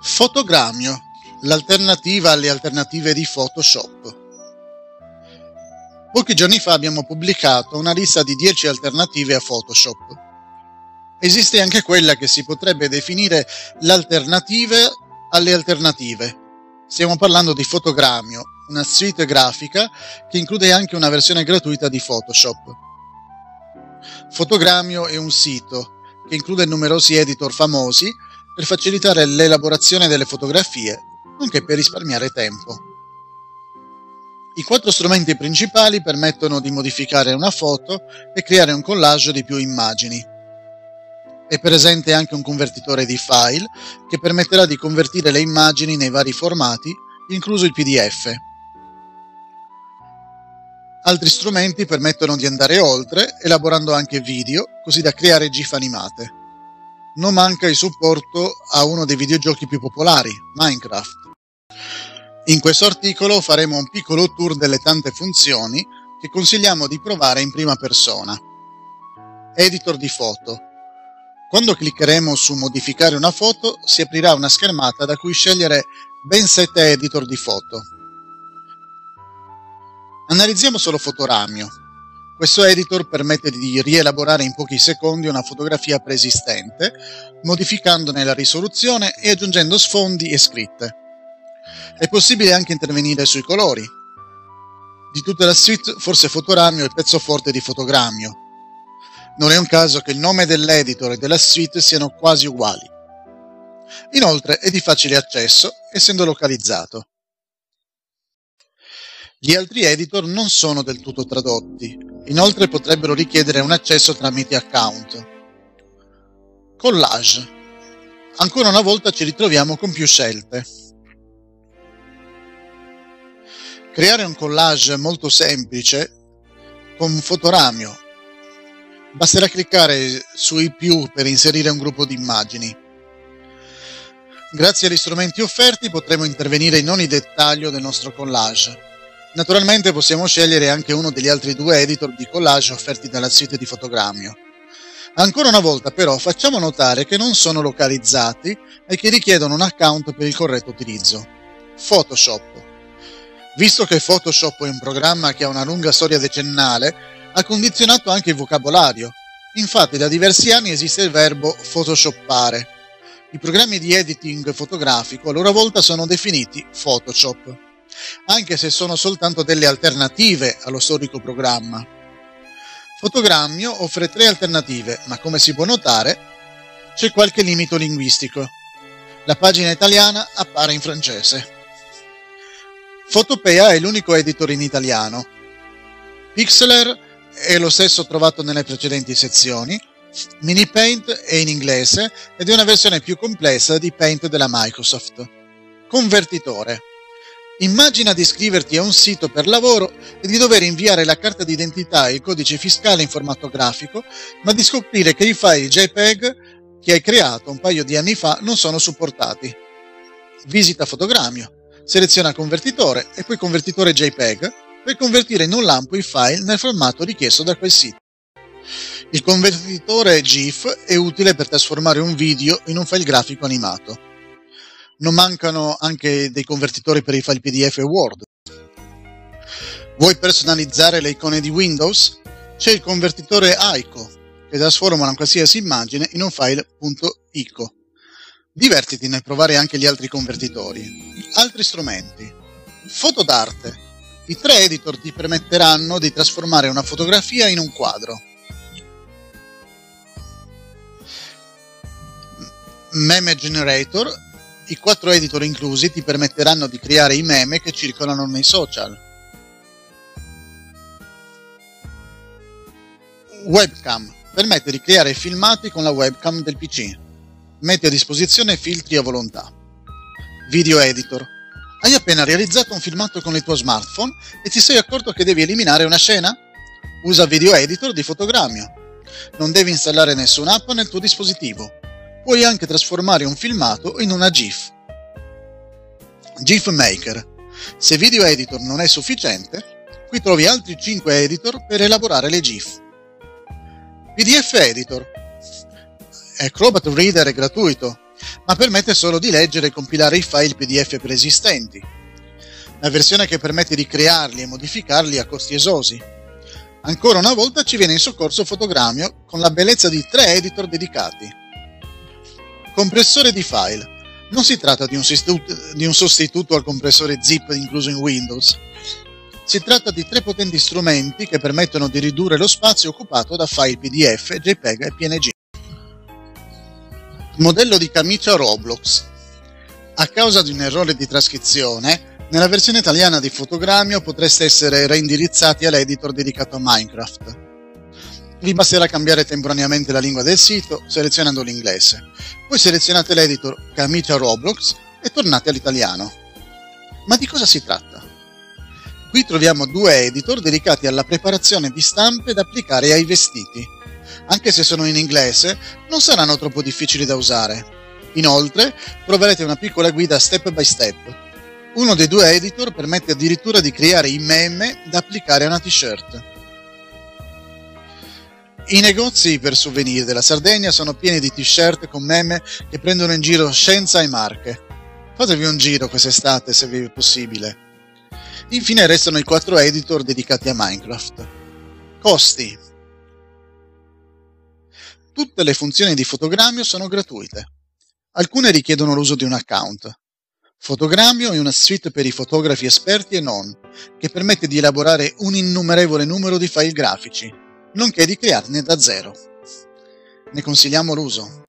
Fotogramio, l'alternativa alle alternative di Photoshop. Pochi giorni fa abbiamo pubblicato una lista di 10 alternative a Photoshop. Esiste anche quella che si potrebbe definire l'alternativa alle alternative. Stiamo parlando di Fotogramio, una suite grafica che include anche una versione gratuita di Photoshop. Fotogramio è un sito che include numerosi editor famosi per facilitare l'elaborazione delle fotografie, nonché per risparmiare tempo. I quattro strumenti principali permettono di modificare una foto e creare un collage di più immagini. È presente anche un convertitore di file che permetterà di convertire le immagini nei vari formati, incluso il PDF. Altri strumenti permettono di andare oltre, elaborando anche video, così da creare GIF animate non manca il supporto a uno dei videogiochi più popolari, Minecraft. In questo articolo faremo un piccolo tour delle tante funzioni che consigliamo di provare in prima persona. Editor di foto. Quando cliccheremo su modificare una foto si aprirà una schermata da cui scegliere ben 7 editor di foto. Analizziamo solo Fotoramio, questo editor permette di rielaborare in pochi secondi una fotografia preesistente, modificandone la risoluzione e aggiungendo sfondi e scritte. È possibile anche intervenire sui colori. Di tutta la suite, forse Fotoramio è il pezzo forte di Fotogramio. Non è un caso che il nome dell'editor e della suite siano quasi uguali. Inoltre è di facile accesso, essendo localizzato. Gli altri editor non sono del tutto tradotti, inoltre potrebbero richiedere un accesso tramite account. Collage. Ancora una volta ci ritroviamo con più scelte. Creare un collage molto semplice con Fotoramio. Basterà cliccare sui più per inserire un gruppo di immagini. Grazie agli strumenti offerti potremo intervenire in ogni dettaglio del nostro collage. Naturalmente possiamo scegliere anche uno degli altri due editor di collage offerti dalla suite di Fotogramio. Ancora una volta però facciamo notare che non sono localizzati e che richiedono un account per il corretto utilizzo. Photoshop. Visto che Photoshop è un programma che ha una lunga storia decennale, ha condizionato anche il vocabolario. Infatti da diversi anni esiste il verbo photoshoppare. I programmi di editing fotografico a loro volta sono definiti Photoshop anche se sono soltanto delle alternative allo storico programma. Fotogrammio offre tre alternative, ma come si può notare c'è qualche limite linguistico. La pagina italiana appare in francese. Photopea è l'unico editor in italiano. Pixlr è lo stesso trovato nelle precedenti sezioni. MiniPaint è in inglese ed è una versione più complessa di Paint della Microsoft. Convertitore Immagina di iscriverti a un sito per lavoro e di dover inviare la carta d'identità e il codice fiscale in formato grafico, ma di scoprire che i file JPEG che hai creato un paio di anni fa non sono supportati. Visita Fotogramio, seleziona convertitore e poi convertitore JPEG per convertire in un lampo i file nel formato richiesto da quel sito. Il convertitore GIF è utile per trasformare un video in un file grafico animato non mancano anche dei convertitori per i file PDF e Word. Vuoi personalizzare le icone di Windows? C'è il convertitore AICO, che trasforma una qualsiasi immagine in un file .ico. Divertiti nel provare anche gli altri convertitori. Altri strumenti. Foto d'arte. I tre editor ti permetteranno di trasformare una fotografia in un quadro. Meme Generator i quattro editor inclusi ti permetteranno di creare i meme che circolano nei social. Webcam permette di creare filmati con la webcam del PC. Metti a disposizione filtri a volontà. Video editor. Hai appena realizzato un filmato con il tuo smartphone e ti sei accorto che devi eliminare una scena? Usa Video Editor di Fotogramio. Non devi installare nessuna app nel tuo dispositivo puoi anche trasformare un filmato in una GIF. GIF Maker. Se Video Editor non è sufficiente, qui trovi altri 5 editor per elaborare le GIF. PDF Editor. Acrobat Reader è gratuito, ma permette solo di leggere e compilare i file PDF preesistenti. La versione che permette di crearli e modificarli a costi esosi. Ancora una volta ci viene in soccorso Fotogramio con la bellezza di tre editor dedicati. Compressore di file. Non si tratta di un, di un sostituto al compressore zip incluso in Windows. Si tratta di tre potenti strumenti che permettono di ridurre lo spazio occupato da file PDF, JPEG e PNG. Modello di camicia Roblox. A causa di un errore di trascrizione, nella versione italiana di Fotogramio potreste essere reindirizzati all'editor dedicato a Minecraft. Vi basterà cambiare temporaneamente la lingua del sito selezionando l'inglese. Poi selezionate l'editor Camicia Roblox e tornate all'italiano. Ma di cosa si tratta? Qui troviamo due editor dedicati alla preparazione di stampe da applicare ai vestiti. Anche se sono in inglese, non saranno troppo difficili da usare. Inoltre, troverete una piccola guida step by step uno dei due editor permette addirittura di creare i meme da applicare a una t-shirt. I negozi per souvenir della Sardegna sono pieni di t-shirt con meme che prendono in giro scienza e marche. Fatevi un giro quest'estate se vi è possibile. Infine restano i quattro editor dedicati a Minecraft. Costi. Tutte le funzioni di fotogramio sono gratuite. Alcune richiedono l'uso di un account. Fotogramio è una suite per i fotografi esperti e non, che permette di elaborare un innumerevole numero di file grafici, nonché di crearne da zero. Ne consigliamo l'uso.